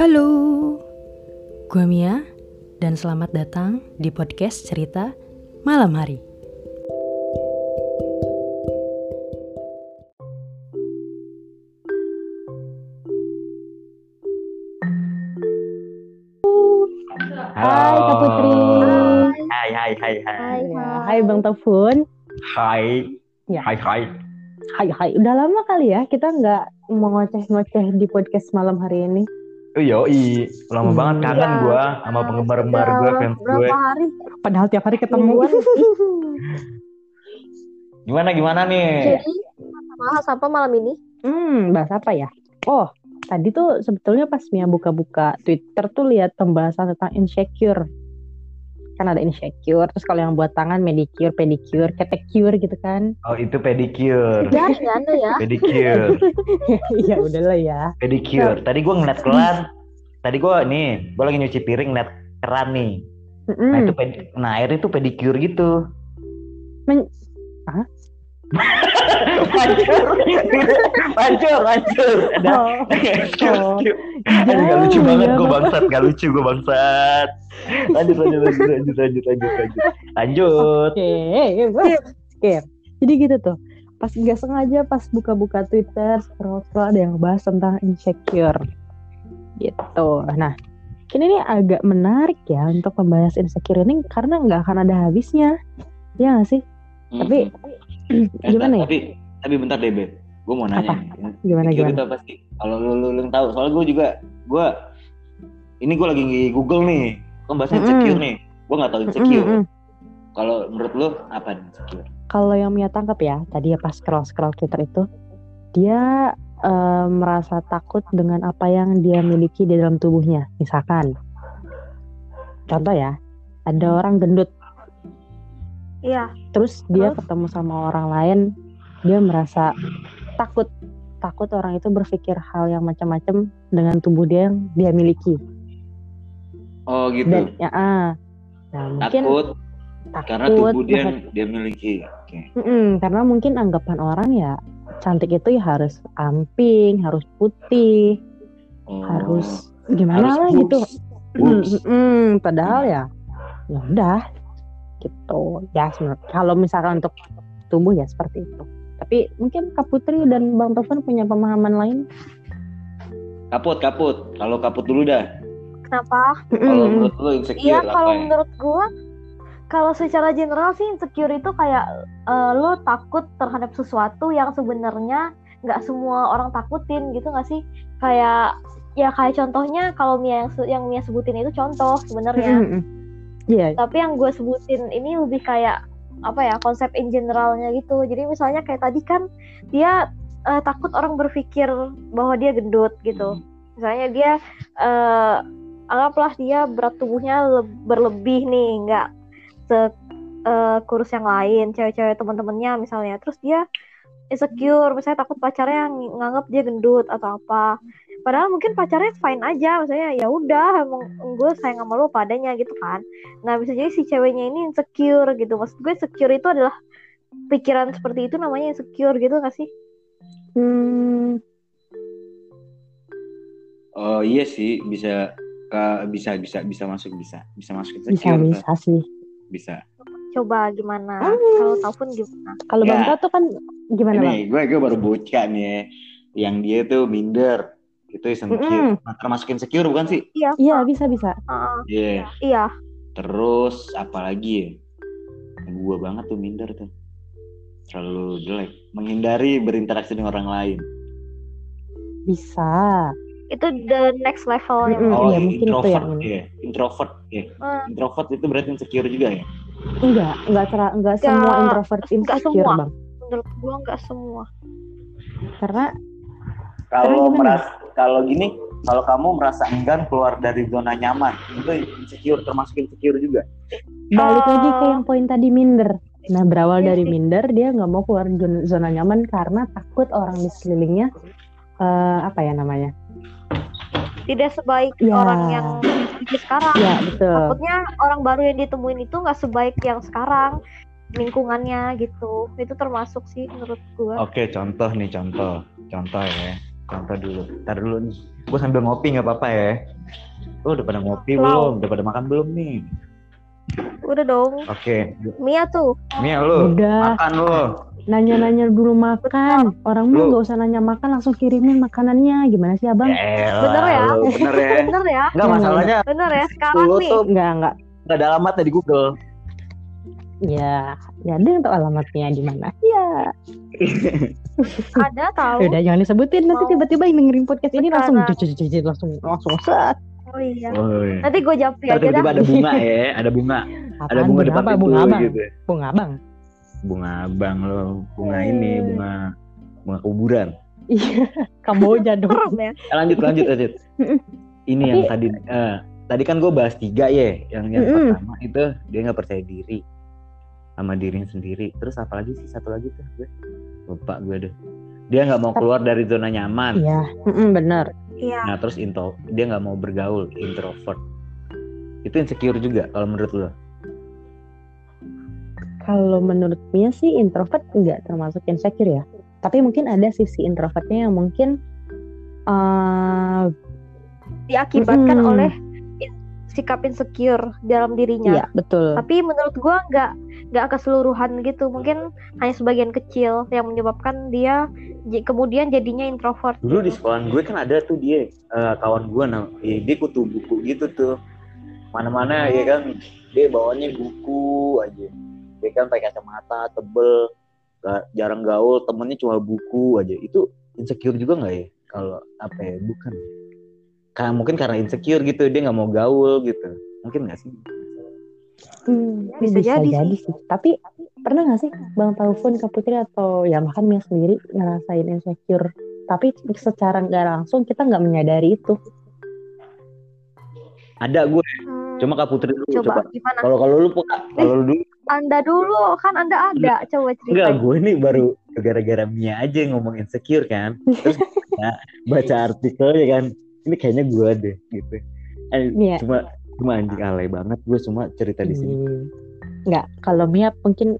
Halo, gue Mia dan selamat datang di podcast cerita malam hari. Hai Kak Putri. Hai, hai, hai, hai. Hai, hai Bang Tefun. Hai. Ya. Hai, hai. Hai, hai. Udah lama kali ya kita nggak mau ngoceh-ngoceh di podcast malam hari ini. Oh, yoi. Lama Hmm. banget kangen Iya. gua sama penggemar-penggemar gue, fans gue. berapa hari Padahal tiap hari ketemu. mingguan Gimana, gimana nih? jadi bahas apa malam ini Hmm, bahas apa ya? Oh, tadi tuh sebetulnya pas Mia buka-buka Twitter tuh lihat pembahasan tentang insecure. Kan ada insecure, terus kalau yang buat tangan medicure, pedicure, ketekure gitu kan. Oh, itu pedicure. ya ada ya Pedicure. ya udahlah ya. Pedicure. Tadi gua ngeliat keran. Tadi gua nih, gua lagi nyuci piring ngeliat keran nih. Nah, Mm-mm. itu ped nah, air itu pedicure gitu. Men- Hancur. Hancur, hancur. Ada. Oh, oh. Aduh, gak lucu Jauh, banget ya, gue Bang. bangsat, gak lucu gue bangsat. Lanjut, lanjut, lanjut, lanjut, lanjut, lanjut, lanjut. Lanjut. Oke, skip. Jadi gitu tuh. Pas nggak sengaja pas buka-buka Twitter, scroll-scroll ada yang bahas tentang insecure. Gitu. Nah, kini ini agak menarik ya untuk membahas insecure ini karena nggak akan ada habisnya. Ya nggak sih? Tapi Eh, gimana ya? Tapi tapi bentar deh, Beb. Gue mau nanya. Apa? Gimana gimana? itu apa sih? Kalau lu lu, lu tahu, soalnya gue juga gue ini gue lagi Google nih. Kan bahasa Mm-mm. insecure nih. Gue nggak tahu insecure. Mm-mm. Kalau menurut lu apa nih insecure? Kalau yang Mia tangkap ya, tadi ya pas scroll-scroll Twitter itu, dia eh, merasa takut dengan apa yang dia miliki di dalam tubuhnya. Misalkan, contoh ya, ada orang gendut, iya terus dia Terus? ketemu sama orang lain, dia merasa takut, takut orang itu berpikir hal yang macam-macam dengan tubuh dia yang dia miliki. Oh gitu. Dan ya, ah, nah mungkin Takut takut karena tubuh dia maka- dia miliki. Oke. Mm-mm, karena mungkin anggapan orang ya cantik itu ya harus amping, harus putih, Oh. harus gimana harus lah boobs. gitu. Boobs. Mm-mm, padahal ya ya udah gitu. Ya kalau misalkan untuk tubuh ya seperti itu. Tapi mungkin Kak Putri dan Bang Tovan punya pemahaman lain. Kaput, kaput. Kalau kaput dulu dah. kenapa Kalau menurut lu insecure iya kalau ya? menurut gua kalau secara general sih insecure itu kayak eh, lo takut terhadap sesuatu yang sebenarnya nggak semua orang takutin gitu nggak sih kayak ya kayak contohnya kalau Mia yang, yang Mia sebutin itu contoh sebenarnya. Iya, tapi yang gue sebutin ini lebih kayak apa ya konsep in generalnya gitu. Jadi misalnya kayak tadi kan dia eh, takut orang berpikir bahwa dia gendut gitu. Misalnya dia eh, anggaplah dia berat tubuhnya le- berlebih nih nggak se eh, kurus yang lain cewek-cewek teman-temannya misalnya. Terus dia insecure misalnya takut pacarnya ng- nganggap dia gendut atau apa padahal mungkin pacarnya fine aja misalnya ya udah emang gue sayang sama lo padanya gitu kan nah bisa jadi si ceweknya ini insecure gitu maksud gue insecure itu adalah pikiran seperti itu namanya insecure gitu gak sih Hmm, Oh iya sih bisa ka- bisa bisa bisa masuk bisa bisa masuk bisa insecure tuh. bisa sih. bisa. coba gimana Hmm. kalau tahu pun gimana Kalau Ya. Bang Toto kan gimana Bang? Ini gue gue baru bocah nih ya. Yang dia tuh minder. Itu insecure. Mm-mm. Nah, termasuk insecure bukan sih? iya Iya bisa bisa. Heeh. Iya. iya Terus apalagi ya? Gue banget tuh minder tuh. Terlalu jelek. Menghindari berinteraksi dengan orang lain. Bisa. itu the next levelnya Mm-mm. Oh, iya, iya, mungkin itu introvert. yang ini. Iya, introvert. Hmm. Introvert itu berarti insecure juga ya? Enggak, enggak tera- enggak Nggak- semua introvert insecure, semua. Bang. menurut gua nggak semua Karena Kalau gimana? merasa kalau gini, kalau kamu merasa enggan keluar dari zona nyaman, itu insecure termasuk insecure juga. balik lagi ke yang poin tadi minder. Nah, berawal Iya dari minder, dia nggak mau keluar zona, zona nyaman karena takut orang di sekelilingnya eh, apa ya namanya? tidak sebaik Ya. orang yang di sekarang Ya, betul. takutnya orang baru yang ditemuin itu nggak sebaik yang sekarang lingkungannya gitu itu termasuk sih menurut gua Oke, contoh nih, contoh. Contoh ya. Contoh dulu. Ntar dulu nih. Gue sambil ngopi nggak apa-apa ya. Lu udah pada ngopi belum? Udah pada makan belum nih? Udah dong. Oke. Mia tuh. Mia lu Udah. makan lu. Nanya-nanya dulu makan. Orang mah Lu- nggak usah nanya makan, langsung kirimin makanannya. Gimana sih abang? Elah, Bener ya? lu, Bener ya. Bener ya? Enggak masalahnya Bener ya? Sekarang nih. tuh Enggak, enggak. nggak ada alamatnya di Google. Ya, ya ada yang tahu alamatnya di mana. Ya, Ada tahu. udah jangan disebutin nanti tiba-tiba yang dengerin podcast ini langsung Sekarang. cuci cuci langsung langsung set. Oh iya. Oh, iya. Nanti gue aja dah. tiba-tiba ada bunga ya, ada bunga, ada Apaan, bunga bunga depan apa? pintu Bunga abang. gitu. Bunga abang. Bunga abang lo, bunga ini, Hmm. bunga bunga kuburan. Iya, Kamboja dong. Ya. Eh, lanjut lanjut lanjut. ini yang tadi eh, tadi kan gue bahas tiga ya yang yang Mm-mm. pertama itu dia nggak percaya diri sama dirinya sendiri terus apa lagi sih satu lagi tuh gue lupa gue deh dia nggak mau keluar dari zona nyaman Iya, bener. Iya. nah terus into dia nggak mau bergaul introvert itu insecure juga kalau menurut lo Kalau menurut Mia sih introvert nggak termasuk insecure ya. Tapi mungkin ada sisi introvertnya yang mungkin eh Diakibatkan Mm-mm. oleh sikap insecure dalam dirinya. iya betul. Tapi menurut gua nggak nggak keseluruhan gitu. Mungkin hanya sebagian kecil yang menyebabkan dia kemudian jadinya introvert. dulu di gitu. sekolah gue kan ada tuh dia eh, kawan gue nah ya, dia kutu buku gitu tuh mana-mana ya kan dia bawanya buku aja dia kan pakai kacamata tebel gak, jarang gaul temennya cuma buku aja itu insecure juga nggak ya kalau apa ya bukan karena mungkin karena insecure gitu dia nggak mau gaul gitu mungkin nggak sih Hmm, Bisa bisa, jadi jadi, sih. Tapi pernah nggak sih Bang Taufun ke Putri atau ya bahkan Mia sendiri ngerasain insecure? Tapi secara nggak langsung kita nggak menyadari itu. ada gue Hmm, cuma kak Putri dulu coba, coba gimana? kalau kalau lu kalau lu dulu Anda dulu kan Anda ada. Coba Enggak, ceritain. gue ini baru gara-gara Mia aja yang ngomong insecure kan. Terus ya, baca artikelnya kan. Ini kayaknya gue deh gitu. Eh, Mia. cuma cuma anjing alay banget gue cuma cerita di sini. Hmm. Nggak, kalau Mia mungkin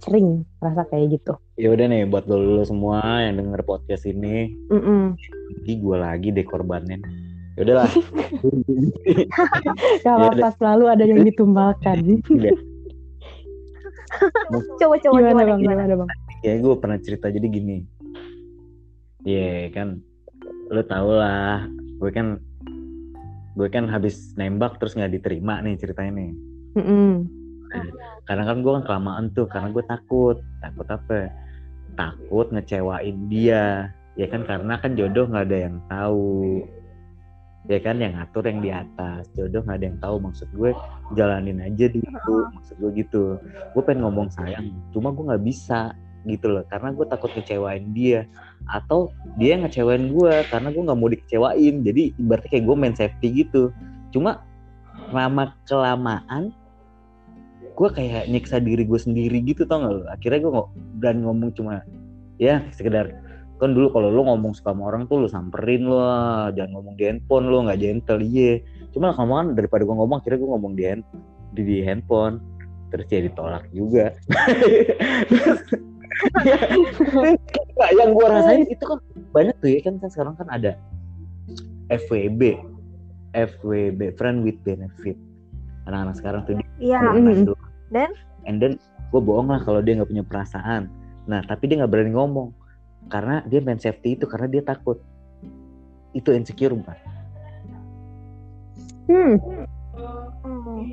sering rasa kayak gitu. Ya udah nih buat lo, lo semua yang denger podcast ini, jadi gue lagi deh korbannya. Ya udahlah. Gak Ya apa-apa, selalu ada yang ditumbalkan. Coba coba gimana, gimana, Bang? gimana? Gimana, Bang? ya gue pernah cerita jadi gini. Iya kan, lo tau lah, gue kan gue kan habis nembak terus nggak diterima nih ceritanya nih. Mm-mm. karena kan gue kan kelamaan tuh karena gue takut. Takut apa? Takut ngecewain dia. Ya kan karena kan jodoh nggak ada yang tahu. Ya kan yang ngatur yang di atas. Jodoh nggak ada yang tahu. Maksud gue jalanin aja dulu. Maksud gue gitu. Gue pengen ngomong sayang cuma gue nggak bisa gitu loh. Karena gue takut ngecewain dia. Atau dia ngecewain gue karena gue nggak mau dikecewain. Jadi ibaratnya kayak gue main safety gitu. Cuma lama kelamaan gue kayak nyiksa diri gue sendiri gitu tau gak lo akhirnya gue nggak berani ngomong cuma ya sekedar kan dulu kalau lo ngomong suka sama orang tuh lo samperin lo jangan ngomong di handphone lo nggak gentle. Iya. Cuma lama daripada gue ngomong akhirnya gue ngomong di, hand, di, di handphone. Terus ya ditolak juga Nggak, yang gue rasain itu kan banyak tuh ya kan, kan sekarang kan ada FWB FWB friend with benefit anak-anak sekarang tuh Iya. Mm-mm. Bandung. Dan? and then gue bohong lah kalau dia nggak punya perasaan nah tapi dia nggak berani ngomong karena dia main safety itu karena dia takut itu insecure bukan Hmm, Hmm.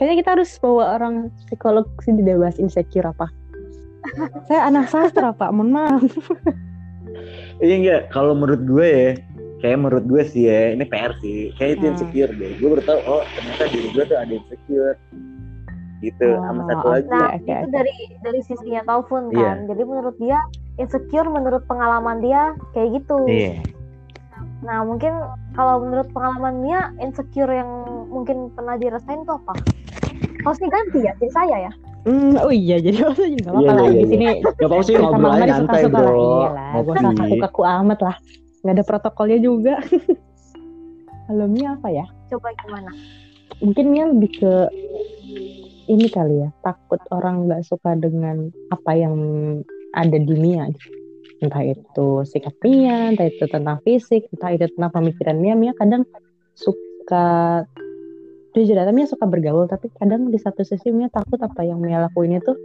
kayaknya kita harus bawa orang psikolog deh bahas insecure apa. Saya anak sastra, Pak. Mohon maaf. iya enggak kalau menurut gue ya kayak menurut gue sih ya ini PR sih kayak itu Hmm. insecure deh gue baru tahu oh ternyata diri gue tuh ada insecure gitu sama Oh, satu lagi Nah, oke, itu oke. dari dari sisinya Taufun Iya. kan. Jadi menurut dia insecure menurut pengalaman dia kayak gitu. iya Nah, mungkin kalau menurut pengalaman Mia insecure yang mungkin pernah dirasain tuh apa? Hostnya ganti ya, jadi saya ya. Hmm, oh iya, jadi maksudnya juga Iya, apa-apa lah iya, di iya. sini. Gak apa sih Sama ngobrol aja suka-suka bro. Iya gue gak kaku-kaku amat lah. Gak ada protokolnya juga. Kalau Mia apa ya? Coba gimana? Mungkin Mia lebih ke ini kali ya, takut orang gak suka dengan apa yang ada di Mia. gitu. entah itu sikap Mia entah itu tentang fisik entah itu tentang pemikiran Mia Mia kadang suka jujur aja Mia suka bergaul tapi kadang di satu sisi Mia takut apa yang Mia lakuin itu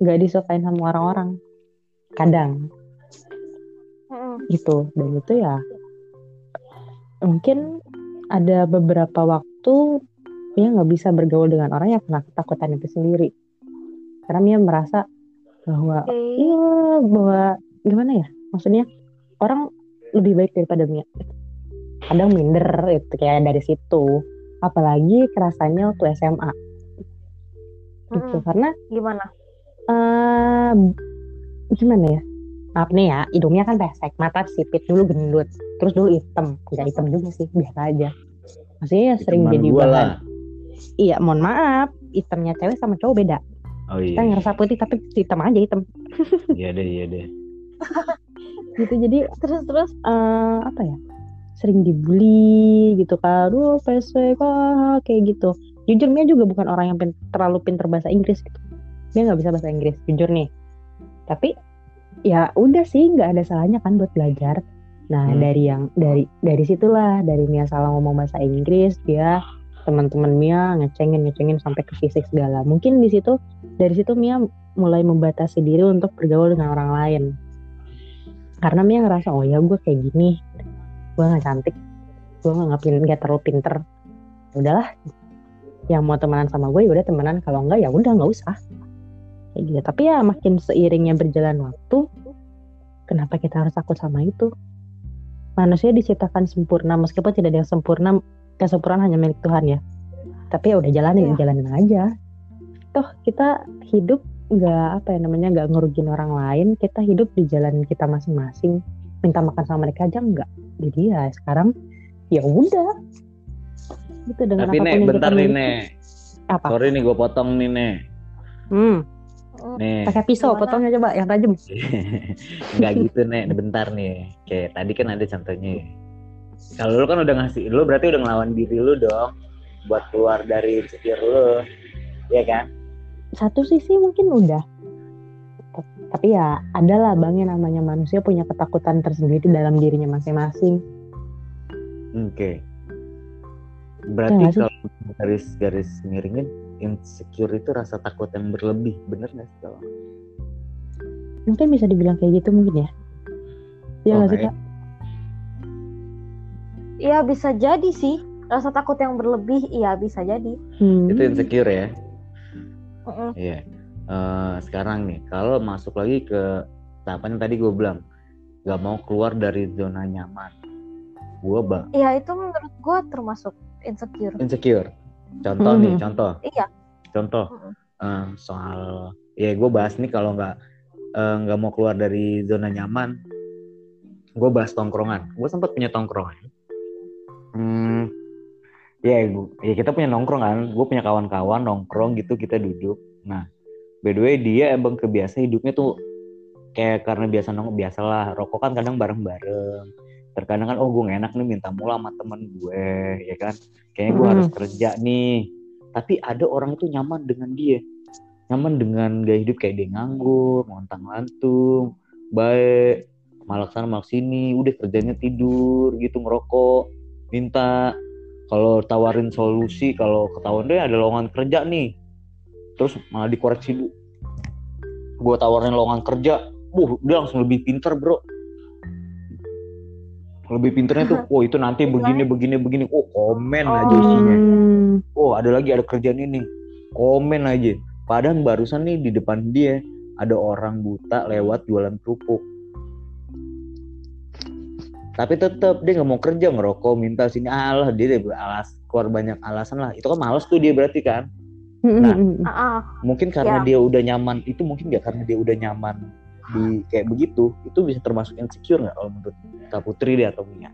nggak disukain sama orang-orang. Kadang. Mm-mm. gitu. Dan itu ya mungkin ada beberapa waktu Mia nggak bisa bergaul dengan orang yang karena ketakutan itu sendiri. Karena Mia merasa bahwa Oke. iya bahwa gimana ya? Maksudnya orang lebih baik daripada Mia. Kadang minder itu kayak dari situ apalagi kerasanya waktu SMA gitu karena Gimana? eh gimana ya? Maaf nih ya hidungnya kan pesek mata sipit dulu gendut. Terus dulu hitam nggak hitam juga sih biasa aja. Maksudnya ya sering jadi bahan lah. iya mohon maaf hitamnya cewek sama cowok beda. Oh kita iya. ngerasa putih tapi hitam aja hitam. Iya deh, iya deh. gitu jadi Terus terus? eh apa ya sering dibully gitu kan. Pesek ah, kayak gitu. Jujur Mia juga bukan orang yang pin- terlalu pinter bahasa Inggris gitu. Dia nggak bisa bahasa Inggris jujur nih. Tapi ya udah sih nggak ada salahnya kan buat belajar. Nah Hmm. dari yang dari dari situlah dari Mia salah ngomong bahasa Inggris dia teman-teman Mia ngecengin ngecengin sampai ke fisik segala. Mungkin di situ dari situ Mia mulai membatasi diri untuk bergaul dengan orang lain. Karena Mia ngerasa oh ya gue kayak gini gue nggak cantik gue nggak ngapin nggak terlalu pinter. Ya udahlah yang mau temenan sama gue ya udah temenan. Kalau enggak ya udah nggak usah. Kayak gitu. Tapi ya makin seiringnya berjalan waktu kenapa kita harus takut sama itu? Manusia diciptakan sempurna meskipun tidak ada yang sempurna kesempurnaan hanya milik Tuhan ya. Tapi ya udah jalanin Iya. jalanin aja. Toh kita hidup nggak apa ya namanya nggak ngerugin orang lain. Kita hidup di jalan kita masing-masing. Minta makan sama mereka aja enggak jadi ya sekarang ya udah gitu dengan Tapi Nek, bentar nih. Nek. apa Sorry nih gue potong nih Nek. hmm Nih. pakai pisau Gimana? potongnya coba yang tajam Enggak gitu Nek, bentar nih. Kayak tadi kan ada contohnya. Kalau lu kan udah ngasih, lu berarti udah ngelawan diri lu dong buat keluar dari insecure lu. Iya kan? satu sisi mungkin udah tapi ya ada lah bang yang namanya manusia punya ketakutan tersendiri dalam dirinya masing-masing Oke. Ya Berarti sih? kalau garis garis miringin insecure itu rasa takut yang berlebih, bener nggak sih kalau? mungkin bisa dibilang kayak gitu mungkin ya Iya nggak sih kak Iya bisa jadi sih. Rasa takut yang berlebih, iya bisa jadi. Hmm. Itu insecure ya? Iya. Eh, sekarang nih, kalau masuk lagi ke tahapan yang tadi gue bilang, nggak mau keluar dari zona nyaman. Gue bang Iya itu menurut gue termasuk insecure. insecure. Contoh nih, Mhm. contoh. Iya. Contoh Mhm. eh, soal, ya gue bahas nih kalau nggak eh, nggak mau keluar dari zona nyaman, gue bahas tongkrongan. Gue sempat punya tongkrongan. Hmm, ya, gua- ya kita punya nongkrong kan. Gue punya kawan-kawan nongkrong gitu kita duduk. Nah, by the way dia emang kebiasa hidupnya tuh kayak karena biasa nongkrong biasalah rokok kan kadang bareng-bareng. Terkadang kan oh gue enak nih minta mula sama temen gue ya kan. Kayaknya gue Hmm. harus kerja nih. Tapi ada orang tuh nyaman dengan dia. Nyaman dengan gaya hidup kayak dia nganggur, ngontang lantung, baik, malak sana malak sini, udah kerjanya tidur gitu ngerokok, minta kalau tawarin solusi kalau ketahuan deh ada lowongan kerja nih terus malah dikoreksi bu gue tawarin lowongan kerja. Buh dia langsung lebih pinter bro. Lebih pinternya tuh oh itu nanti begini begini begini. Oh komen aja Oh. isinya. Hmm. oh ada lagi ada kerjaan ini. Komen aja. Padahal barusan nih di depan dia ada orang buta lewat jualan kerupuk. Tapi tetap dia nggak mau kerja ngerokok minta sini. Alah dia deh alas keluar banyak alasan lah. Itu kan males tuh dia berarti kan Nah, ah. mungkin karena Ya. dia udah nyaman itu mungkin nggak karena dia udah nyaman di kayak begitu itu bisa termasuk insecure nggak kalau menurut Kak Putri deh atau Mia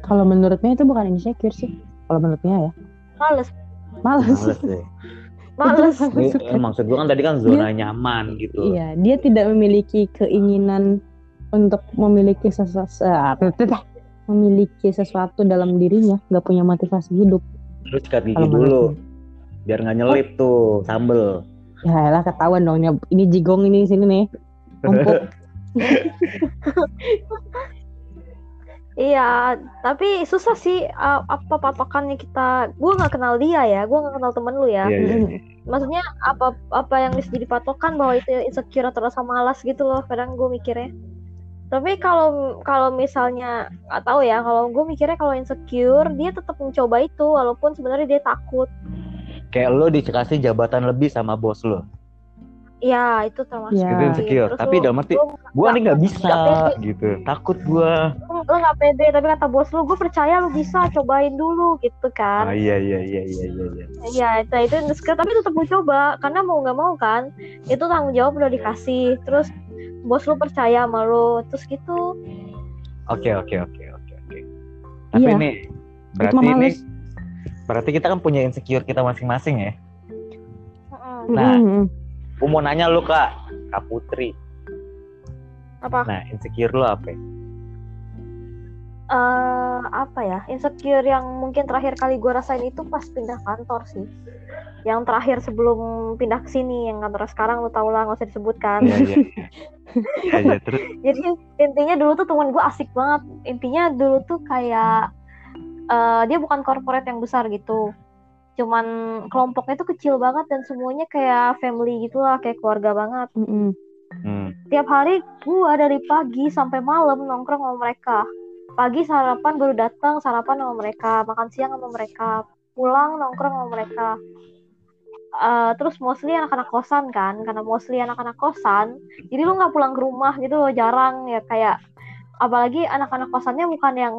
Kalau menurutnya itu bukan insecure sih. Kalau menurutnya ya. males, Males. males deh males. Ini, eh, maksud gua kan tadi kan zona nyaman gitu Iya, dia tidak memiliki keinginan untuk memiliki sesuatu memiliki sesuatu dalam dirinya, nggak punya motivasi hidup. terus sikat gigi Kalau dulu menurutnya. Biar nggak nyelip tuh sambel Ya elah ketahuan dong, ini jigong ini sini nih. Empuk. Iya, tapi susah sih uh, apa patokannya kita. Gue nggak kenal dia ya, gue nggak kenal temen lu ya. Iya, iya. Mm-mm. Maksudnya apa apa yang bisa jadi patokan bahwa itu insecure atau rasa malas gitu loh. Kadang gue mikirnya. Tapi kalau kalau misalnya nggak tahu ya, kalau gue mikirnya kalau insecure dia tetap mencoba itu walaupun sebenarnya dia takut. Kayak lo dikasih jabatan lebih sama bos lo. Ya itu termasuk. Ya. Itu insecure. Terus Tapi dalam arti, lu Gua nih nggak bisa pede. gitu. Takut gua. lu lu nggak pede tapi kata bos lu gue percaya lu bisa cobain dulu gitu Ah kan iya iya iya iya iya. iya. Iya, itu itu insecure tapi tetap mau coba karena mau nggak mau kan itu tanggung jawab udah dikasih terus bos lu percaya sama lu terus gitu Oke oke oke oke oke. Tapi Iya. nih berarti ini. Berarti kita kan punya insecure kita masing-masing ya. Nah. Mm-mm. Gue mau nanya lu kak, kak Putri. apa Nah insecure lu apa? ya? eh apa ya insecure yang mungkin terakhir kali gue rasain itu pas pindah kantor sih yang terakhir sebelum pindah ke sini yang kantor sekarang lu tau lah nggak usah disebutkan Iya iya. iya. Iya terus. jadi intinya dulu tuh teman gue asik banget intinya dulu tuh kayak eh, dia bukan corporate yang besar gitu. Cuman kelompoknya tuh kecil banget dan semuanya kayak family gitu lah kayak keluarga banget. Mm-mm. Hmm. tiap hari gue dari pagi sampai malam nongkrong sama mereka. Pagi sarapan baru datang sarapan sama mereka. Makan siang sama mereka. Pulang nongkrong sama mereka. Eh, terus mostly anak-anak kosan kan. Karena mostly anak-anak kosan jadi lu nggak pulang ke rumah gitu loh jarang. Ya kayak apalagi anak-anak kosannya bukan yang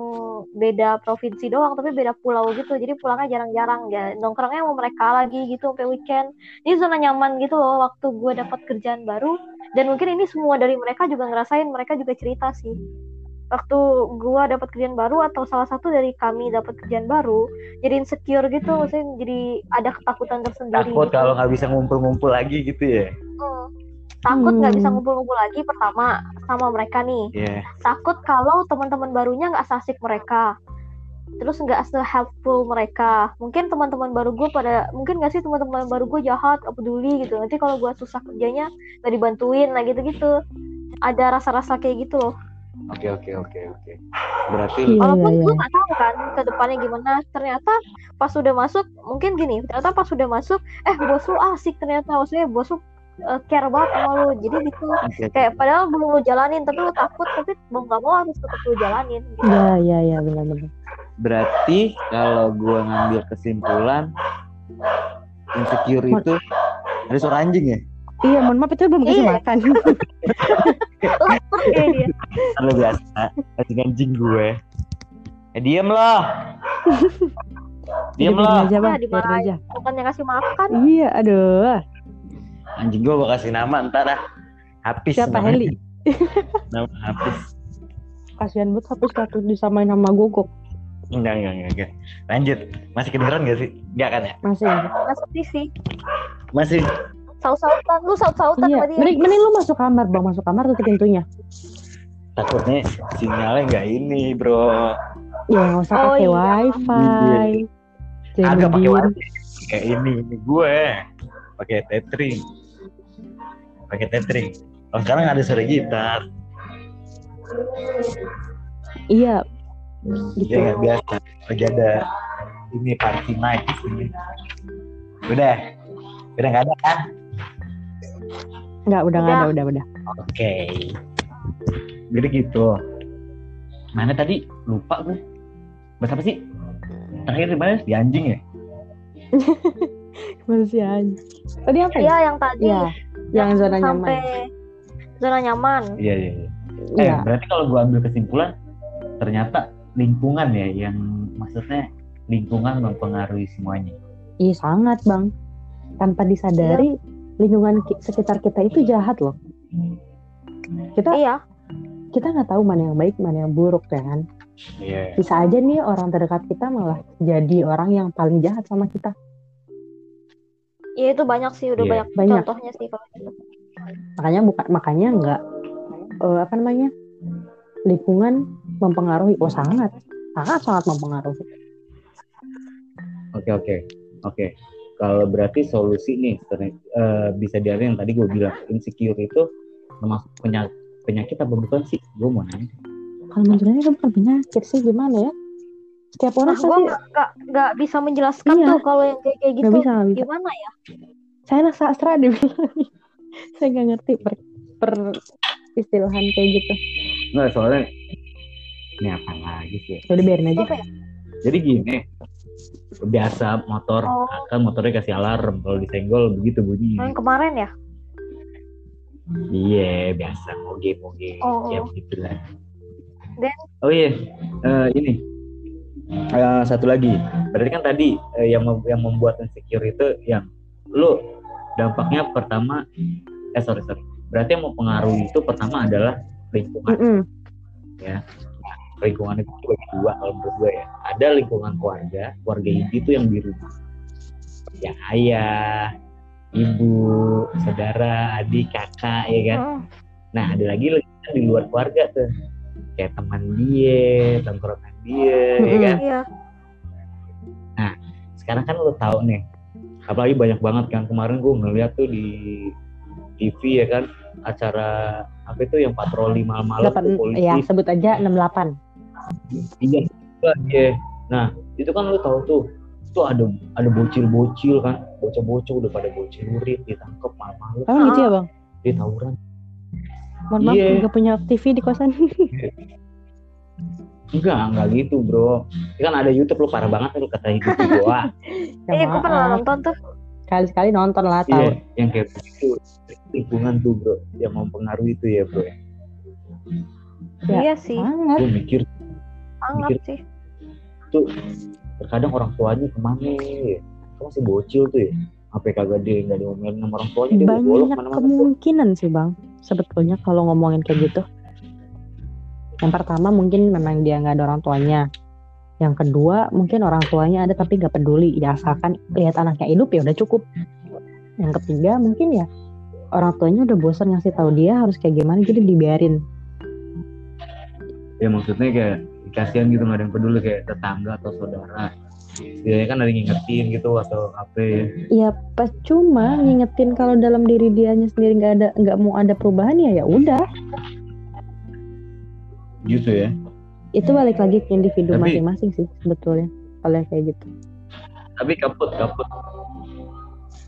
beda provinsi doang tapi beda pulau gitu jadi pulangnya jarang-jarang ya nongkrongnya sama mereka lagi gitu sampai weekend ini zona nyaman gitu loh waktu gue dapat kerjaan baru dan mungkin ini semua dari mereka juga ngerasain mereka juga cerita sih waktu gua dapat kerjaan baru atau salah satu dari kami dapat kerjaan baru jadi insecure gitu maksudnya jadi ada ketakutan tersendiri Takut gitu. kalau nggak bisa ngumpul-ngumpul lagi gitu ya. Hmm. Takut nggak bisa Hmm. ngumpul-ngumpul lagi pertama sama mereka nih Iya. takut kalau teman-teman barunya nggak asik mereka terus nggak se-helpful mereka mungkin teman-teman baru gue pada mungkin nggak sih teman-teman baru gue jahat gak peduli gitu nanti kalau gue susah kerjanya nggak dibantuin lah gitu-gitu ada rasa-rasa kayak gitu loh Oke oke oke oke. Berarti Iya, walaupun iya, gue iya. nggak tahu kan ke depannya gimana ternyata pas sudah masuk mungkin gini ternyata pas sudah masuk eh bos lu asik ternyata maksudnya bos lu eh, care banget sama lu jadi gitu oke. kayak padahal belum lu jalanin tapi lu takut tapi mau nggak mau harus tetap lu jalanin gitu. Iya, iya, iya, benar-benar. Berarti kalau gua ngambil kesimpulan insecure itu ada suara anjing ya? Iya, mohon maaf itu belum kasih Iya. makan. dia Kan lu biasa anjing anjing gue. Eh diem lah. diem lah. aja, Bang. Ya, aja. bukannya kasih makan Iya, aduh. Anjing gue gua kasih nama ntar dah. Habis. Siapa namanya. Heli? Nama habis. Kasihan banget habis takut disamain sama gogok. Enggak, enggak, enggak, enggak. Lanjut. Masih kedengeran gak sih? Enggak kan ya? Masih. masih sih Masih. saut-sautan lu saut-sautan Iya, dia mending, mending lu masuk kamar, Bang. Masuk kamar tutup pintunya. Takutnya sinyalnya enggak ini, Bro. Ya, nggak usah Oh, pakai iya. wifi. Agak pakai wifi. Kayak ini, ini gue. Pakai tethering. Pakai tethering. Oh, sekarang ada suara gitar. Iya. Gitu. Ya nggak biasa. Lagi ada ini party night di sini. Udah. Udah nggak ada kan? Enggak, udah enggak Udah. ada, udah, udah. Oke. Jadi gitu. Mana tadi? Lupa gue. Bahasa apa sih? Terakhir di mana? Di anjing ya? Masih aja. Tadi apa ya? Iya yang tadi Iya, yang zona sampai nyaman. zona nyaman Iya, iya, iya. Eh, Iya. berarti kalau gue ambil kesimpulan, ternyata lingkungan ya yang maksudnya lingkungan mempengaruhi semuanya. Iya, sangat, Bang. Tanpa disadari, lingkungan ki- sekitar kita itu jahat loh. Kita iya kita nggak tahu mana yang baik, mana yang buruk, ya kan? Iya. Bisa aja nih orang terdekat kita malah jadi orang yang paling jahat sama kita. Iya itu banyak sih udah Iya. banyak, Banyak. contohnya sih kalau gitu Makanya bukan makanya nggak eh, apa namanya lingkungan mempengaruhi. Oh sangat, sangat sangat mempengaruhi. Oke, oke. Oke. Kalau berarti solusi nih eh, bisa diartikan yang tadi gue bilang insecure itu termasuk penyakit penyakit apa bukan sih gue mau nanya Kalau menjalani itu bukan penyakit sih gimana ya? Setiap Nah, orang gue pasti nggak nggak- nggak bisa menjelaskan Iya. tuh kalau yang kayak kayak gitu. bisa bisa. Gimana ya? Saya anak sastra dibilang. saya nggak ngerti per, per istilahan kayak gitu. nggak soalnya ini apa lagi sih udah biarin aja. Ya? jadi gini biasa motor Oh. kan motornya kasih alarm kalau disenggol begitu bunyinya Yang kemarin ya? Iya biasa moge moge Oh. ya begitulah. Dan- Oh iya Eh, ini Eh, satu lagi. Berarti kan tadi eh, yang mem- yang membuat insecure itu yang lu dampaknya pertama eh sorry sorry. Berarti yang mempengaruhi itu pertama adalah lingkungan. Mm-mm. lingkungan itu bagi dua kalau menurut gue ya. Ada lingkungan keluarga keluarga inti itu yang di rumah. Ya ayah ibu saudara adik kakak ya kan? Hmm. Nah, ada lagi lingkungan di luar keluarga tuh. Kayak teman dia, tongkrongan dia, ya Mm-mm. kan? Iya. Sekarang kan lo tahu nih, apalagi banyak banget kan kemarin gue ngeliat tuh di TV ya kan, acara apa itu yang patroli malam-malam tuh polisi. ya sebut aja 68. Iya, juga, iya. Nah, itu kan lo tahu tuh, tuh ada ada bocil-bocil kan, bocah-bocah udah pada bocil murid ditangkap malam-malam, Oh gitu ya bang? dia tawuran. Mohon maaf Iya. nggak punya TV di kosan. Enggak, enggak gitu bro. Ini kan ada YouTube lo parah banget lo kata gua. Ya Iya, gue pernah maaf. nonton tuh. Kali-sekali nonton lah Iya, tahu. yang kayak begitu lingkungan tuh bro, yang mempengaruhi itu ya bro. Ya. Iya sih. Sangat. Gue mikir Anggap sih. tuh terkadang orang tuanya ke mana ya? Kan masih bocil tuh ya. Apa kagak dia nggak diomelin sama orang tuanya dia Banyak mana-mana. kemungkinan sih bang. Sebetulnya kalau ngomongin kayak gitu. Yang pertama mungkin memang dia nggak ada orang tuanya. Yang kedua mungkin orang tuanya ada tapi nggak peduli. Ya asalkan lihat anaknya hidup ya udah cukup. Yang ketiga mungkin ya orang tuanya udah bosan ngasih tahu dia harus kayak gimana jadi dibiarin. Ya maksudnya kayak kasihan gitu nggak ada yang peduli kayak tetangga atau saudara. Dia kan ada ngingetin gitu atau apa ya. Ya pas cuma ngingetin kalau dalam diri dianya sendiri nggak ada nggak mau ada perubahan ya ya udah. Gitu ya. Itu balik lagi ke individu Tapi- masing-masing sih sebetulnya kalau kayak gitu. Tapi kaput, kaput.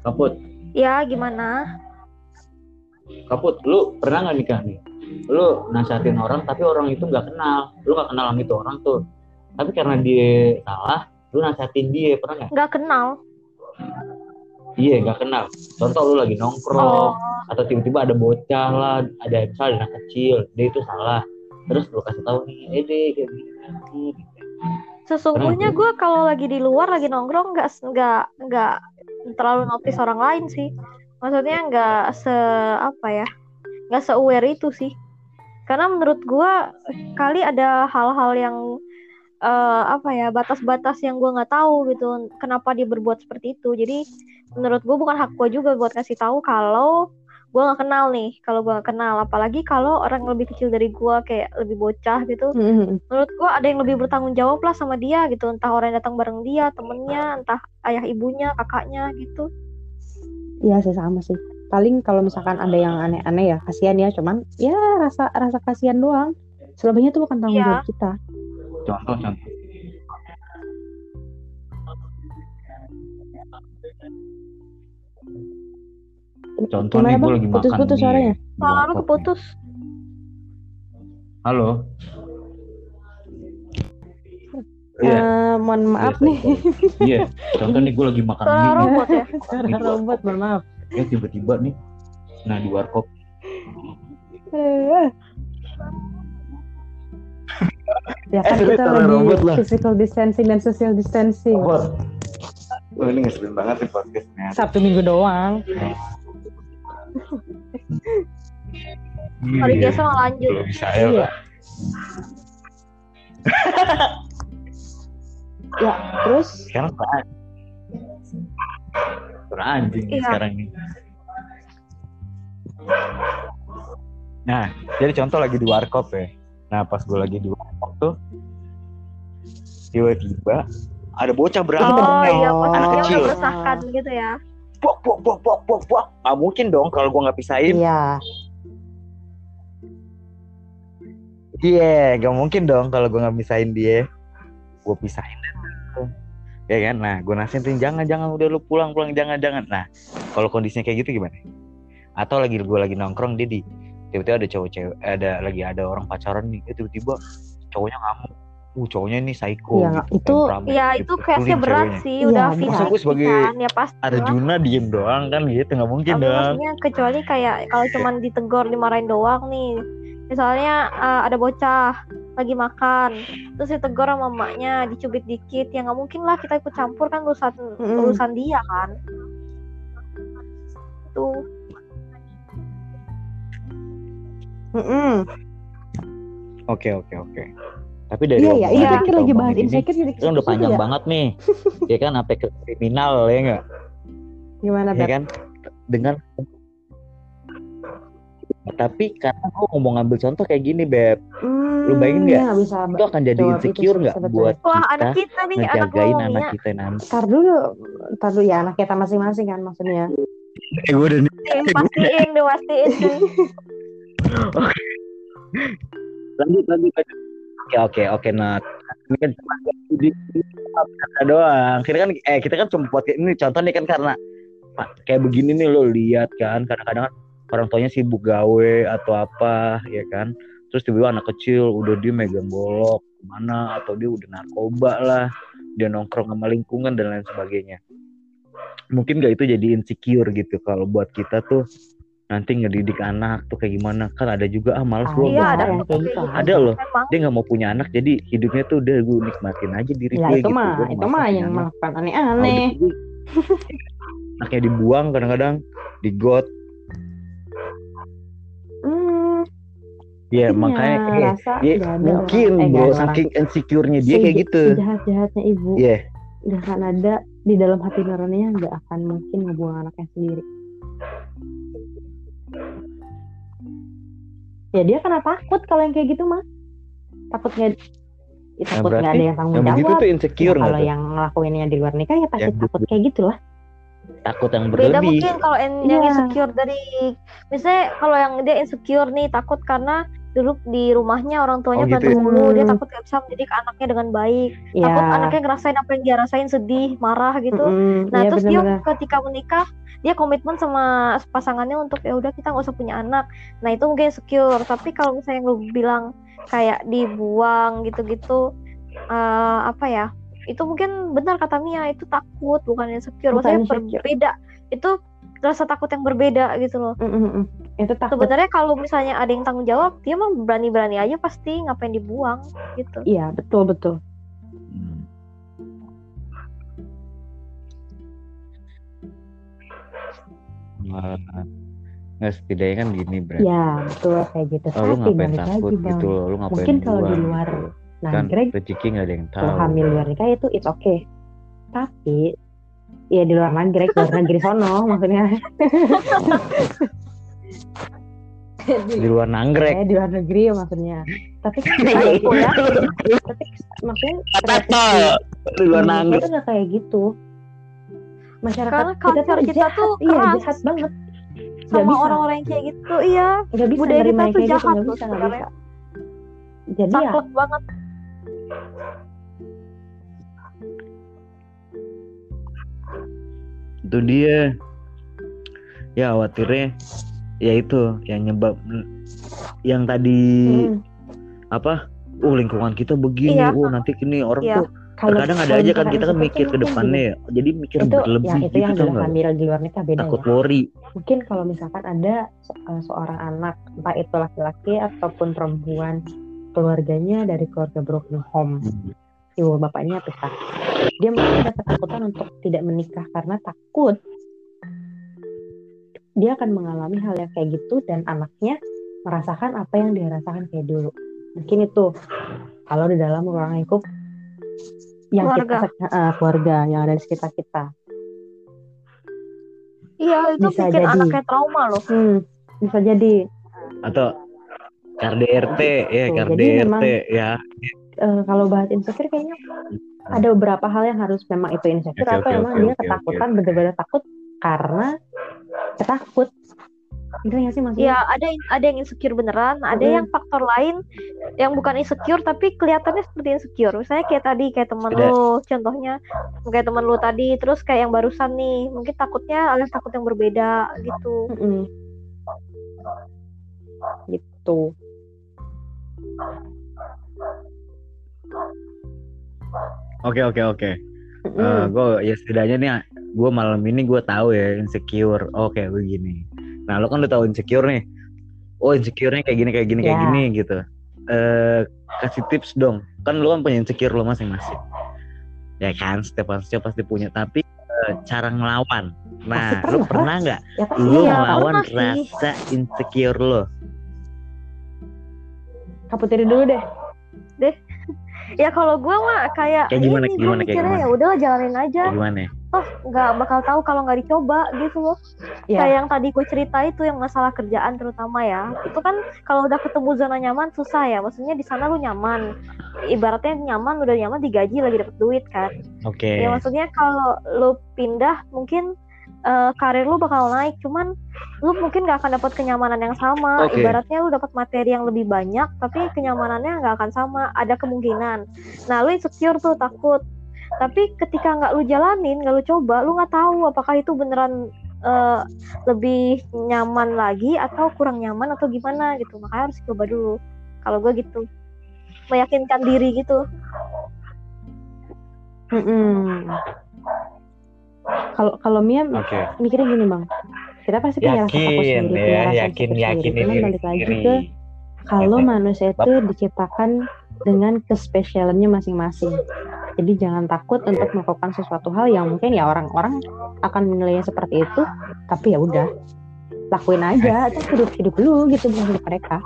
Kaput. Ya gimana? kaput lu pernah nggak nikah nih lu nasihatin orang tapi orang itu nggak kenal lu nggak kenal sama itu orang tuh tapi karena dia salah lu nasihatin dia pernah nggak Nggak kenal. iya nggak kenal contoh lu lagi nongkrong Oh. atau tiba-tiba ada bocah lah ada misalnya ada anak kecil dia itu salah terus lu kasih tahu nih eh deh kayak gini gitu. Sesungguhnya gue kalau lagi di luar lagi nongkrong nggak nggak nggak terlalu notice orang lain sih. Maksudnya nggak se apa ya, nggak se aware itu sih. Karena menurut gue kali ada hal-hal yang eh, apa ya batas-batas yang gue nggak tahu gitu. Kenapa dia berbuat seperti itu? Jadi menurut gue bukan hak gue juga buat kasih tahu kalau gue nggak kenal nih. Kalau gue nggak kenal, apalagi kalau orang yang lebih kecil dari gue kayak lebih bocah gitu menurut gua ada yang lebih bertanggung jawab lah sama dia gitu entah orang yang datang bareng dia temennya entah ayah ibunya kakaknya gitu Iya sih sama sih. Paling kalau misalkan ada yang aneh-aneh ya kasihan ya, cuman ya rasa rasa kasihan doang. Selebihnya tuh bukan tanggung Iya. jawab kita. contoh contoh contoh Gimana nih gue lagi makan Putus-putus di- suaranya. suara lu keputus halo Iya, Eh, mohon maaf Iya, nih. iya. Contoh nih gue lagi makan suara mie nih. robot ya Suara robot, mohon maaf. ya tiba-tiba nih nah di warkop Eh. ya kan Eh, kita lagi robot lah. physical distancing dan social distancing. Wah, ini ngeselin banget nih podcastnya. Sabtu minggu doang. Hari biasa mah lanjut Belum bisa ya, Iya. Ya, terus Sekarang anjing nih Iya. sekarang ini. Nah, jadi contoh lagi di warkop ya. Nah, pas gue lagi di warkop tuh, tiba-tiba ada bocah berantem oh iya Anak kecil. bersahkan gitu ya Bok, bok, bok, bok, bok, bok. Nggak mungkin dong kalau gue nggak pisahin. iya. Iya, gak mungkin dong kalau gue nggak misahin dia. Gue pisahin. Ya kan, nah gue nasihatin jangan jangan udah lu pulang pulang jangan jangan. Nah kalau kondisinya kayak gitu gimana? Atau lagi gue lagi nongkrong dia di tiba-tiba ada cowok cewek ada lagi ada orang pacaran nih tiba-tiba cowoknya ngamuk. Uh cowoknya ini psycho. Iya, gitu, itu- Ya gitu, itu case-nya pukulin berat ceweknya. sih, udah. Masa VIP gue sebagai kan, ya pasti. lah. Arjuna diem doang kan gitu nggak mungkin Tapi dong. maksudnya kecuali kayak kalau cuman ditegor dimarahin doang nih. Misalnya eh, ada bocah lagi makan, terus ditegur sama emaknya, dicubit dikit, ya nggak mungkin lah kita ikut campur kan urusan Mm-mm. urusan dia kan. Tuh. Oke oke oke. Tapi dari Iya, iya, iya, kita pikir lagi bahas insecure jadi kita udah panjang banget nih. ya kan sampai ke kriminal ya enggak? Gimana, ya kan dengan tapi karena gue ngomong ngambil contoh kayak gini beb Hmm, Lu bayangin nggak? nggak bisa itu akan jadi insecure nggak sebetulnya. buat Wah, kita anak kita nih, anak ngejagain anak Mia. kita nanti Tar dulu, tar dulu ya anak kita masing-masing kan maksudnya. eh gue udah Pastiin, pastiin, deh, pastiin. lanjut lanjut lanjut. Oke oke oke Nat ini kan cuma di doang. Kita kan eh kita kan cuma buat ini contoh nih kan karena kayak begini nih lo lihat kan kadang-kadang kan orang tuanya sibuk gawe atau apa ya kan. Terus tiba-tiba anak kecil udah dia megang golok ke mana atau dia udah narkoba lah dia nongkrong sama lingkungan dan lain sebagainya. Mungkin gak itu jadi insecure gitu kalau buat kita tuh nanti ngedidik anak tuh kayak gimana kan ada juga ah males gua Iya, gua ada anak. kayak gitu. ada loh Emang. dia nggak mau punya anak jadi hidupnya tuh udah gue nikmatin aja diri Ya gue itu gitu mah, Gua itu mah yang melakukan aneh-aneh. gitu, anaknya dibuang kadang-kadang digot Hmm, ya makanya eh, ya, ada mungkin eh, bro saking insecure-nya dia kayak Seja- gitu Sejahat-jahatnya ibu, Iya. nggak akan ada di dalam hati nuraninya nggak akan mungkin ngebuang anaknya sendiri. Ya dia karena takut kalau yang kayak gitu mah. Takut nggak ya, takut nggak ada yang tanggung yang jawab. tuh Ya, insecure nggak kalau tuh yang ngelakuinnya di luar nikah ya pasti Yang takut kayak gitulah. takut yang Beda berlebih mungkin kalau yang yang Iya. insecure dari misalnya kalau yang dia insecure nih takut karena dulu di rumahnya orang tuanya Oh, gitu ya? mulu dia Hmm. takut gak bisa mendidik anaknya dengan baik Ya. takut anaknya ngerasain apa yang dia rasain sedih marah gitu Mm-mm, nah iya, terus bener-bener. dia ketika menikah dia komitmen sama pasangannya untuk ya udah kita nggak usah punya anak nah itu mungkin insecure tapi kalau misalnya lu bilang kayak dibuang gitu-gitu eh, apa ya itu mungkin benar kata Mia itu takut bukan insecure Bukan maksudnya insecure. berbeda itu rasa takut yang berbeda gitu loh Mm-mm-mm. Itu takut. sebenarnya kalau misalnya ada yang tanggung jawab dia mah berani-berani aja pasti ngapain dibuang gitu Iya betul betul. Nggak setidaknya kan gini bre Ya betul kayak gitu. oh, lu Tapi ngapain takut lagi gitu loh lu ngapain Mungkin kalau di luar. Nah, kan Greg rezeki nggak ada yang tahu kalau hamil luar nikah itu it's okay. Tapi ya di luar negeri, di luar negeri sono maksudnya. di luar nanggrek Eh, di luar negeri ya maksudnya. Tapi kan Psycho ya tapi maksudnya di luar nanggrek tuh nggak kayak gitu. Masyarakat Karena kita tuh kita jahat, tuh iya keras. jahat banget. Sama orang-orang yang kayak gitu iya Nggak bisa budaya kita tuh kayak gitu, jahat nggak loh bisa, sebenarnya. bisa. Jadi ya saklek banget itu dia ya khawatirnya ya itu yang nyebab yang tadi mm, apa oh lingkungan kita begini Iya. oh nanti ini orang Iya. tuh kalau terkadang ada aja kan kita kan mikir ke depannya ya jadi mikir itu berlebih yang itu gitu yang nggak hamil di luar nikah beda takut ya. worry Mungkin kalau misalkan ada se- eh, seorang anak, entah itu laki-laki ataupun perempuan, keluarganya dari keluarga broken home, ibu bapaknya pisah. Dia mungkin ada ketakutan untuk tidak menikah karena takut dia akan mengalami hal yang kayak gitu dan anaknya merasakan apa yang dia rasakan kayak dulu. Mungkin itu kalau di dalam ruang lingkup yang Keluarga. kita eh, keluarga yang ada di sekitar kita. iya itu Bisa bikin jadi. anaknya trauma loh Hmm, bisa jadi atau ya Gitu. KRDRT Jadi memang- ya eh, kalau bahas insecure kayaknya ada beberapa hal yang harus memang itu insecure Oke, atau oke, memang oke, dia oke, ketakutan benar-benar takut karena ketakut Bener nggak sih maksudnya? Ya ada ada yang insecure beneran, ada Mm-mm. yang faktor lain yang bukan insecure tapi kelihatannya seperti insecure. Misalnya kayak tadi kayak temen lu, contohnya kayak temen lu tadi, terus kayak yang barusan nih, mungkin takutnya alias takut yang berbeda gitu. Mm-mm. Gitu. Oke oke oke. Mm-mm. gue ya setidaknya nih gue malam ini gue tahu ya insecure oke begini nah lo kan udah tahu insecure nih oh insecure-nya kayak gini kayak gini kayak Ya. gini gitu eh kasih tips dong kan lo kan punya insecure lo masing-masing ya kan setiap manusia pasti punya tapi eh, cara ngelawan nah Pasti lo pernah. pernah nggak ya lo ngelawan rasa insecure lo kaputiri dulu deh. Ya kalau gue mah kayak, Kayak gimana, ini gue gimana, kayak mikirnya gimana? ya udah jalanin aja, kayak gimana ya? Toh nggak bakal tahu kalau nggak dicoba gitu loh. Ya. Kayak yang tadi gue cerita itu yang masalah kerjaan terutama ya. Itu kan kalau udah ketemu zona nyaman susah ya. Maksudnya di sana lu nyaman. Ibaratnya nyaman udah nyaman digaji lagi dapet duit kan. oke Ya maksudnya kalau lu pindah mungkin eh, karir lu bakal naik. Cuman lu mungkin nggak akan dapat kenyamanan yang sama. Oke. Ibaratnya lu dapat materi yang lebih banyak tapi kenyamanannya nggak akan sama. Ada kemungkinan. Nah lu insecure tuh takut. Tapi ketika nggak lu jalanin, nggak lu coba, lu nggak tahu apakah itu beneran eh, lebih nyaman lagi atau kurang nyaman atau gimana gitu. Makanya harus coba dulu. Kalau gue gitu, meyakinkan diri gitu. Kalau kalau Mia oke mikirnya gini bang, kita pasti punya rasa takut yakin sendiri, punya ya rasa yakin yakin sendiri. Cuman balik lagi ke kalau manusia itu diciptakan dengan kespesialannya masing-masing. Jadi jangan takut untuk melakukan sesuatu hal yang mungkin ya orang-orang akan menilainya seperti itu, tapi ya udah lakuin aja, terus hidup hidup lu gitu bukan hidup mereka.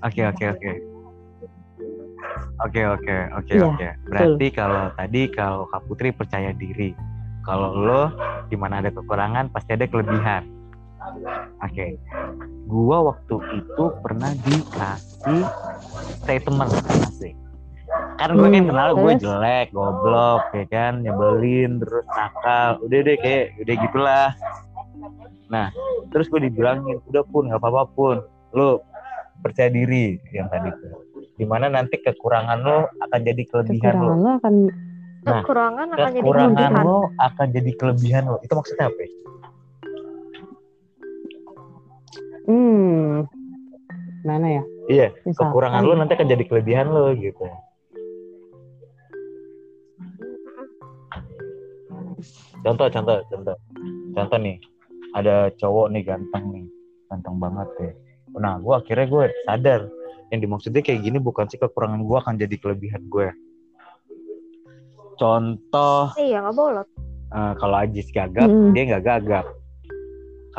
Oke oke oke. Oke oke oke Iya, oke. Berarti kalau tadi kalau Kak Putri percaya diri, kalau lo di mana ada kekurangan pasti ada kelebihan. Oke. Gua waktu itu pernah dikasih statement asik. Kan gue kan Hmm, kenal gue jelek, goblok, ya kan, nyebelin, terus nakal, udah deh kayak udah gitulah. Nah, terus gue dibilangin, udah pun nggak apa-apa pun, lo percaya diri yang tadi tuh. Di mana nanti kekurangan lo akan jadi kelebihan lo. Kekurangan lo akan Nah, Kekurangan akan jadi Kekurangan kelebihan. lo akan jadi kelebihan lo. Itu maksudnya apa? ya? Hmm mana ya? Iya, Misalkan, kekurangan lo nanti akan jadi kelebihan lo gitu. Contoh, contoh, contoh. Contoh nih, ada cowok nih ganteng nih, ganteng banget deh. Nah, gue akhirnya gue sadar yang dimaksudnya kayak gini bukan sih kekurangan gue akan jadi kelebihan gue. Contoh, Iya nggak bolot. eh, kalau Ajis gagap, Mm. dia nggak gagap.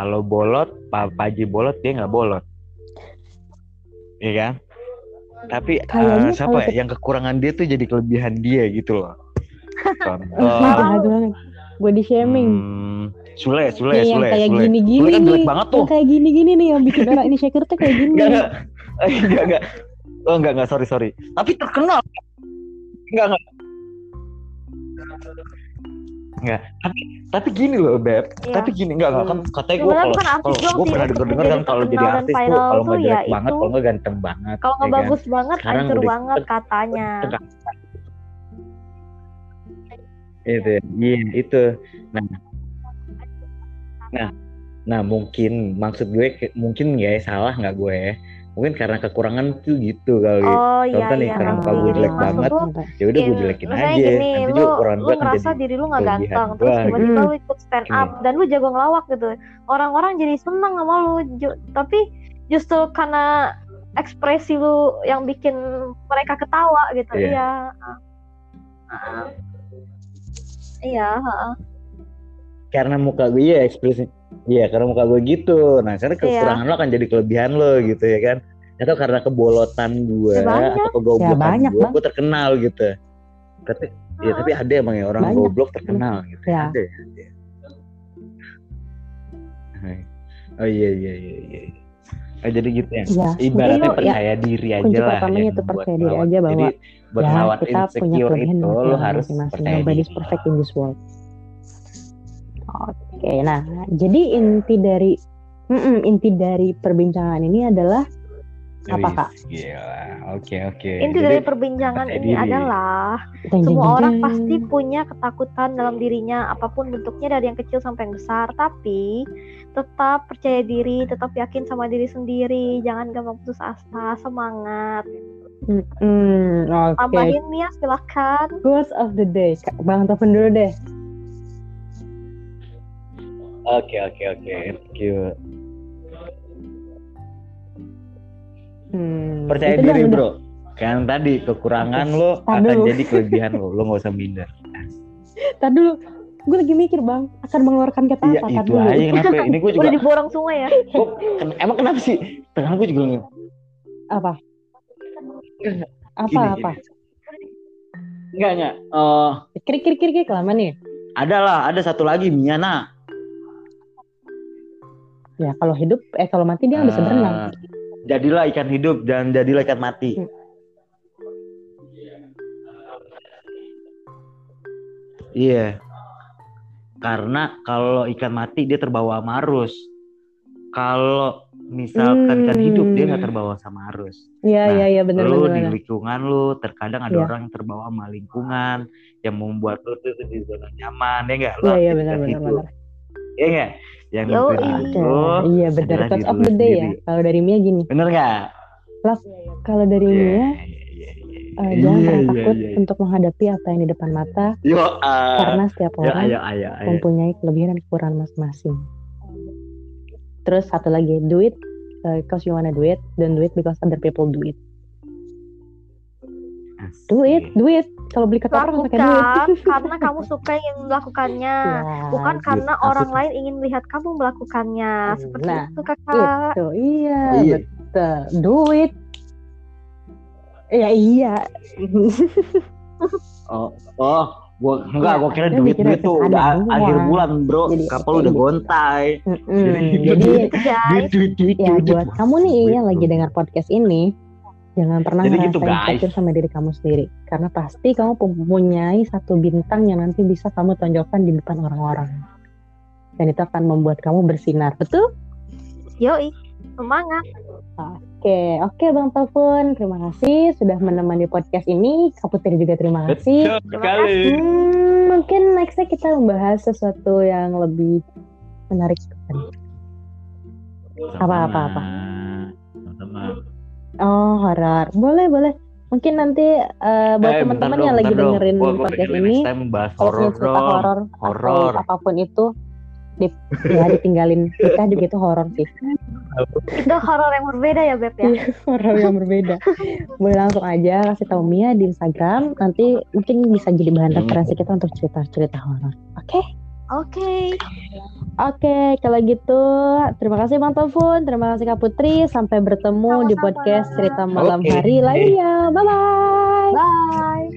Kalau bolot, Pak Haji bolot, dia nggak bolot. Iya kan? Tapi Kayaknya siapa ya yang kekurangan dia tuh jadi kelebihan dia gitu loh. Contoh. Body shaming. hmm, Sule, Sule, yang Sule, kayak Sule. gini-gini Sule kan nih. jelek banget tuh. Yang kayak gini-gini nih yang bikin orang ini shaker tuh kayak gini. Enggak, enggak, enggak. Oh, enggak, enggak, sorry, sorry. Tapi terkenal. Enggak, enggak. Enggak, tapi tapi gini loh, Beb. Iya. Tapi gini, enggak, enggak kan katanya gue Sebenarnya kalau bukan artis kalau doang gue pernah untuk denger-denger kan menjadi kalau jadi artis tuh kalau tuh nggak ya jelek banget, kalau nggak ganteng banget. Kalau nggak ya kan? bagus banget, Sekarang hancur banget katanya. Itu, iya itu. Nah, nah, nah mungkin maksud gue mungkin ya salah nggak gue? Mungkin karena kekurangan tuh gitu kali. Oh iya Contoh nih, iya. karena muka gue jelek banget, Ya udah gue in- jelekin misalnya aja. gini, Nanti lu, juga lu gue akan ngerasa diri lu nggak ganteng, terus tiba-tiba Hmm. lu ikut stand Gini. up dan lu jago ngelawak gitu. Orang-orang jadi seneng sama lu, Ju- tapi justru karena ekspresi lu yang bikin mereka ketawa gitu. Iya. Iya. Iya, karena muka gue ya ekspresi iya karena muka gue gitu nah karena Iya. kekurangan lo akan jadi kelebihan lo gitu ya kan atau karena kebolotan gue Ya, banyak. atau kegoblokan Ya, gue gue terkenal gitu tapi ya tapi ada emang ya orang Banyak. goblok terkenal gitu Ya. ada ya ada oh iya iya iya iya Oh, jadi gitu ya Iya. ibaratnya lu, ya, percaya diri aja kunci lah pertamanya yang itu percaya diri aja bahwa, jadi buat ya kita punya kelebihan itu lo harus masing-masing. percaya diri perfect in this world. Oke, nah jadi inti dari mm-mm, inti dari perbincangan ini adalah apa kak? Gila. Oke oke. Inti Jadi, dari perbincangan ini diri. adalah semua orang pasti punya ketakutan dalam dirinya apa pun bentuknya dari yang kecil sampai yang besar tapi tetap percaya diri tetap yakin sama diri sendiri jangan gampang putus asa semangat Mm-mm, Oke, tambahin Mia silahkan quotes of the day. Kak, Bang telepon dulu deh. Oke oke oke. Thank you. Hmm, Percaya itu diri bro. Yang tadi kekurangan lo akan dulu. jadi kelebihan lo. Lo nggak usah minder. Tar dulu, gue lagi mikir bang, akan mengeluarkan kata Iya apa? Tar itu dulu. aja kenapa? Ini gue juga. udah diborong semua ya Kok, ken- emang kenapa sih? Tengah gue juga nge- Apa? Apa gini, apa? gini. Enggak enggak. Eh, Krik krik krik krik lama nih. ada lah, ada satu lagi Miana. Ya kalau hidup, eh kalau mati dia nggak bisa berenang. Jadilah ikan hidup dan jadilah ikan mati. Hmm. Iya. Karena kalau ikan mati dia terbawa sama arus. Kalau misalkan ikan Hmm. hidup dia nggak terbawa sama arus. Iya Nah, iya iya benar lu benar. di lingkungan lu terkadang ada Iya. orang yang terbawa sama lingkungan yang membuat lu tuh di zona nyaman ya enggak? Iya iya benar benar benar. Iya enggak? Yang Oke, hidup lu, iya benar. diri of the day ya. Kalau dari Mia gini, bener nggak? kalau dari Iya, Mia iya, iya, eh, iya. jangan Iya, pernah iya, takut iya. untuk menghadapi apa yang di depan mata Yo, ah. karena setiap orang ayo, ayo, ayo. mempunyai kelebihan dan kekurangan masing-masing. Terus satu lagi, do it uh, because you wanna do it, don't do it because other people do it. Do it, do it. Kalau beli duit. lakukan karena kamu suka ingin melakukannya Ya, bukan karena gitu. orang lain ingin melihat kamu melakukannya seperti Nah, itu kakak Itu, iya, Iya. betul. Do it. Ya iya. Oh, oh, gua enggak, gua kira dia duit duit tuh udah akhir bulan, Bro. Jadi, Kapal udah gitu. gontai. Mm-mm. Jadi, Jadi duit, duit, duit, ya duit, buat duit. kamu nih Duit yang lagi tuh. dengar podcast ini, jangan pernah Jadi gitu, guys. insecure sama diri kamu sendiri. Karena pasti kamu mempunyai satu bintang yang nanti bisa kamu tonjolkan di depan orang-orang. Dan itu akan membuat kamu bersinar. Betul? yoi semangat Oke, oke Bang Telepon. Terima kasih sudah menemani podcast ini. Kaputri juga terima kasih. Betul sekali. Hmm, mungkin nextnya kita membahas sesuatu yang lebih menarik. Apa, apa, apa? Sama-sama. Oh, horor. Boleh, boleh. Mungkin nanti eh, buat Eh, teman-teman yang dong, lagi bentar dong. dengerin Gua- gua podcast ini, kalau cerita horor atau apa pun itu, di, ya ditinggalin kita juga itu horor sih. itu horor yang berbeda ya beb ya Iya, horor yang berbeda. Boleh langsung aja kasih tahu Mia di Instagram. Nanti mungkin bisa jadi bahan Hmm. referensi kita untuk cerita-cerita horor. Oke? Oke Oke, kalau gitu terima kasih Bang Telepon, terima kasih Kak Putri. Sampai bertemu di Sama-sama. podcast cerita malam Oke. hari lainnya. Bye bye. bye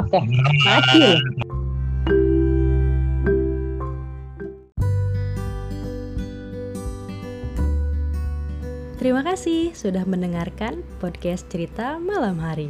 Oke, makasih. Terima kasih sudah mendengarkan podcast cerita malam hari.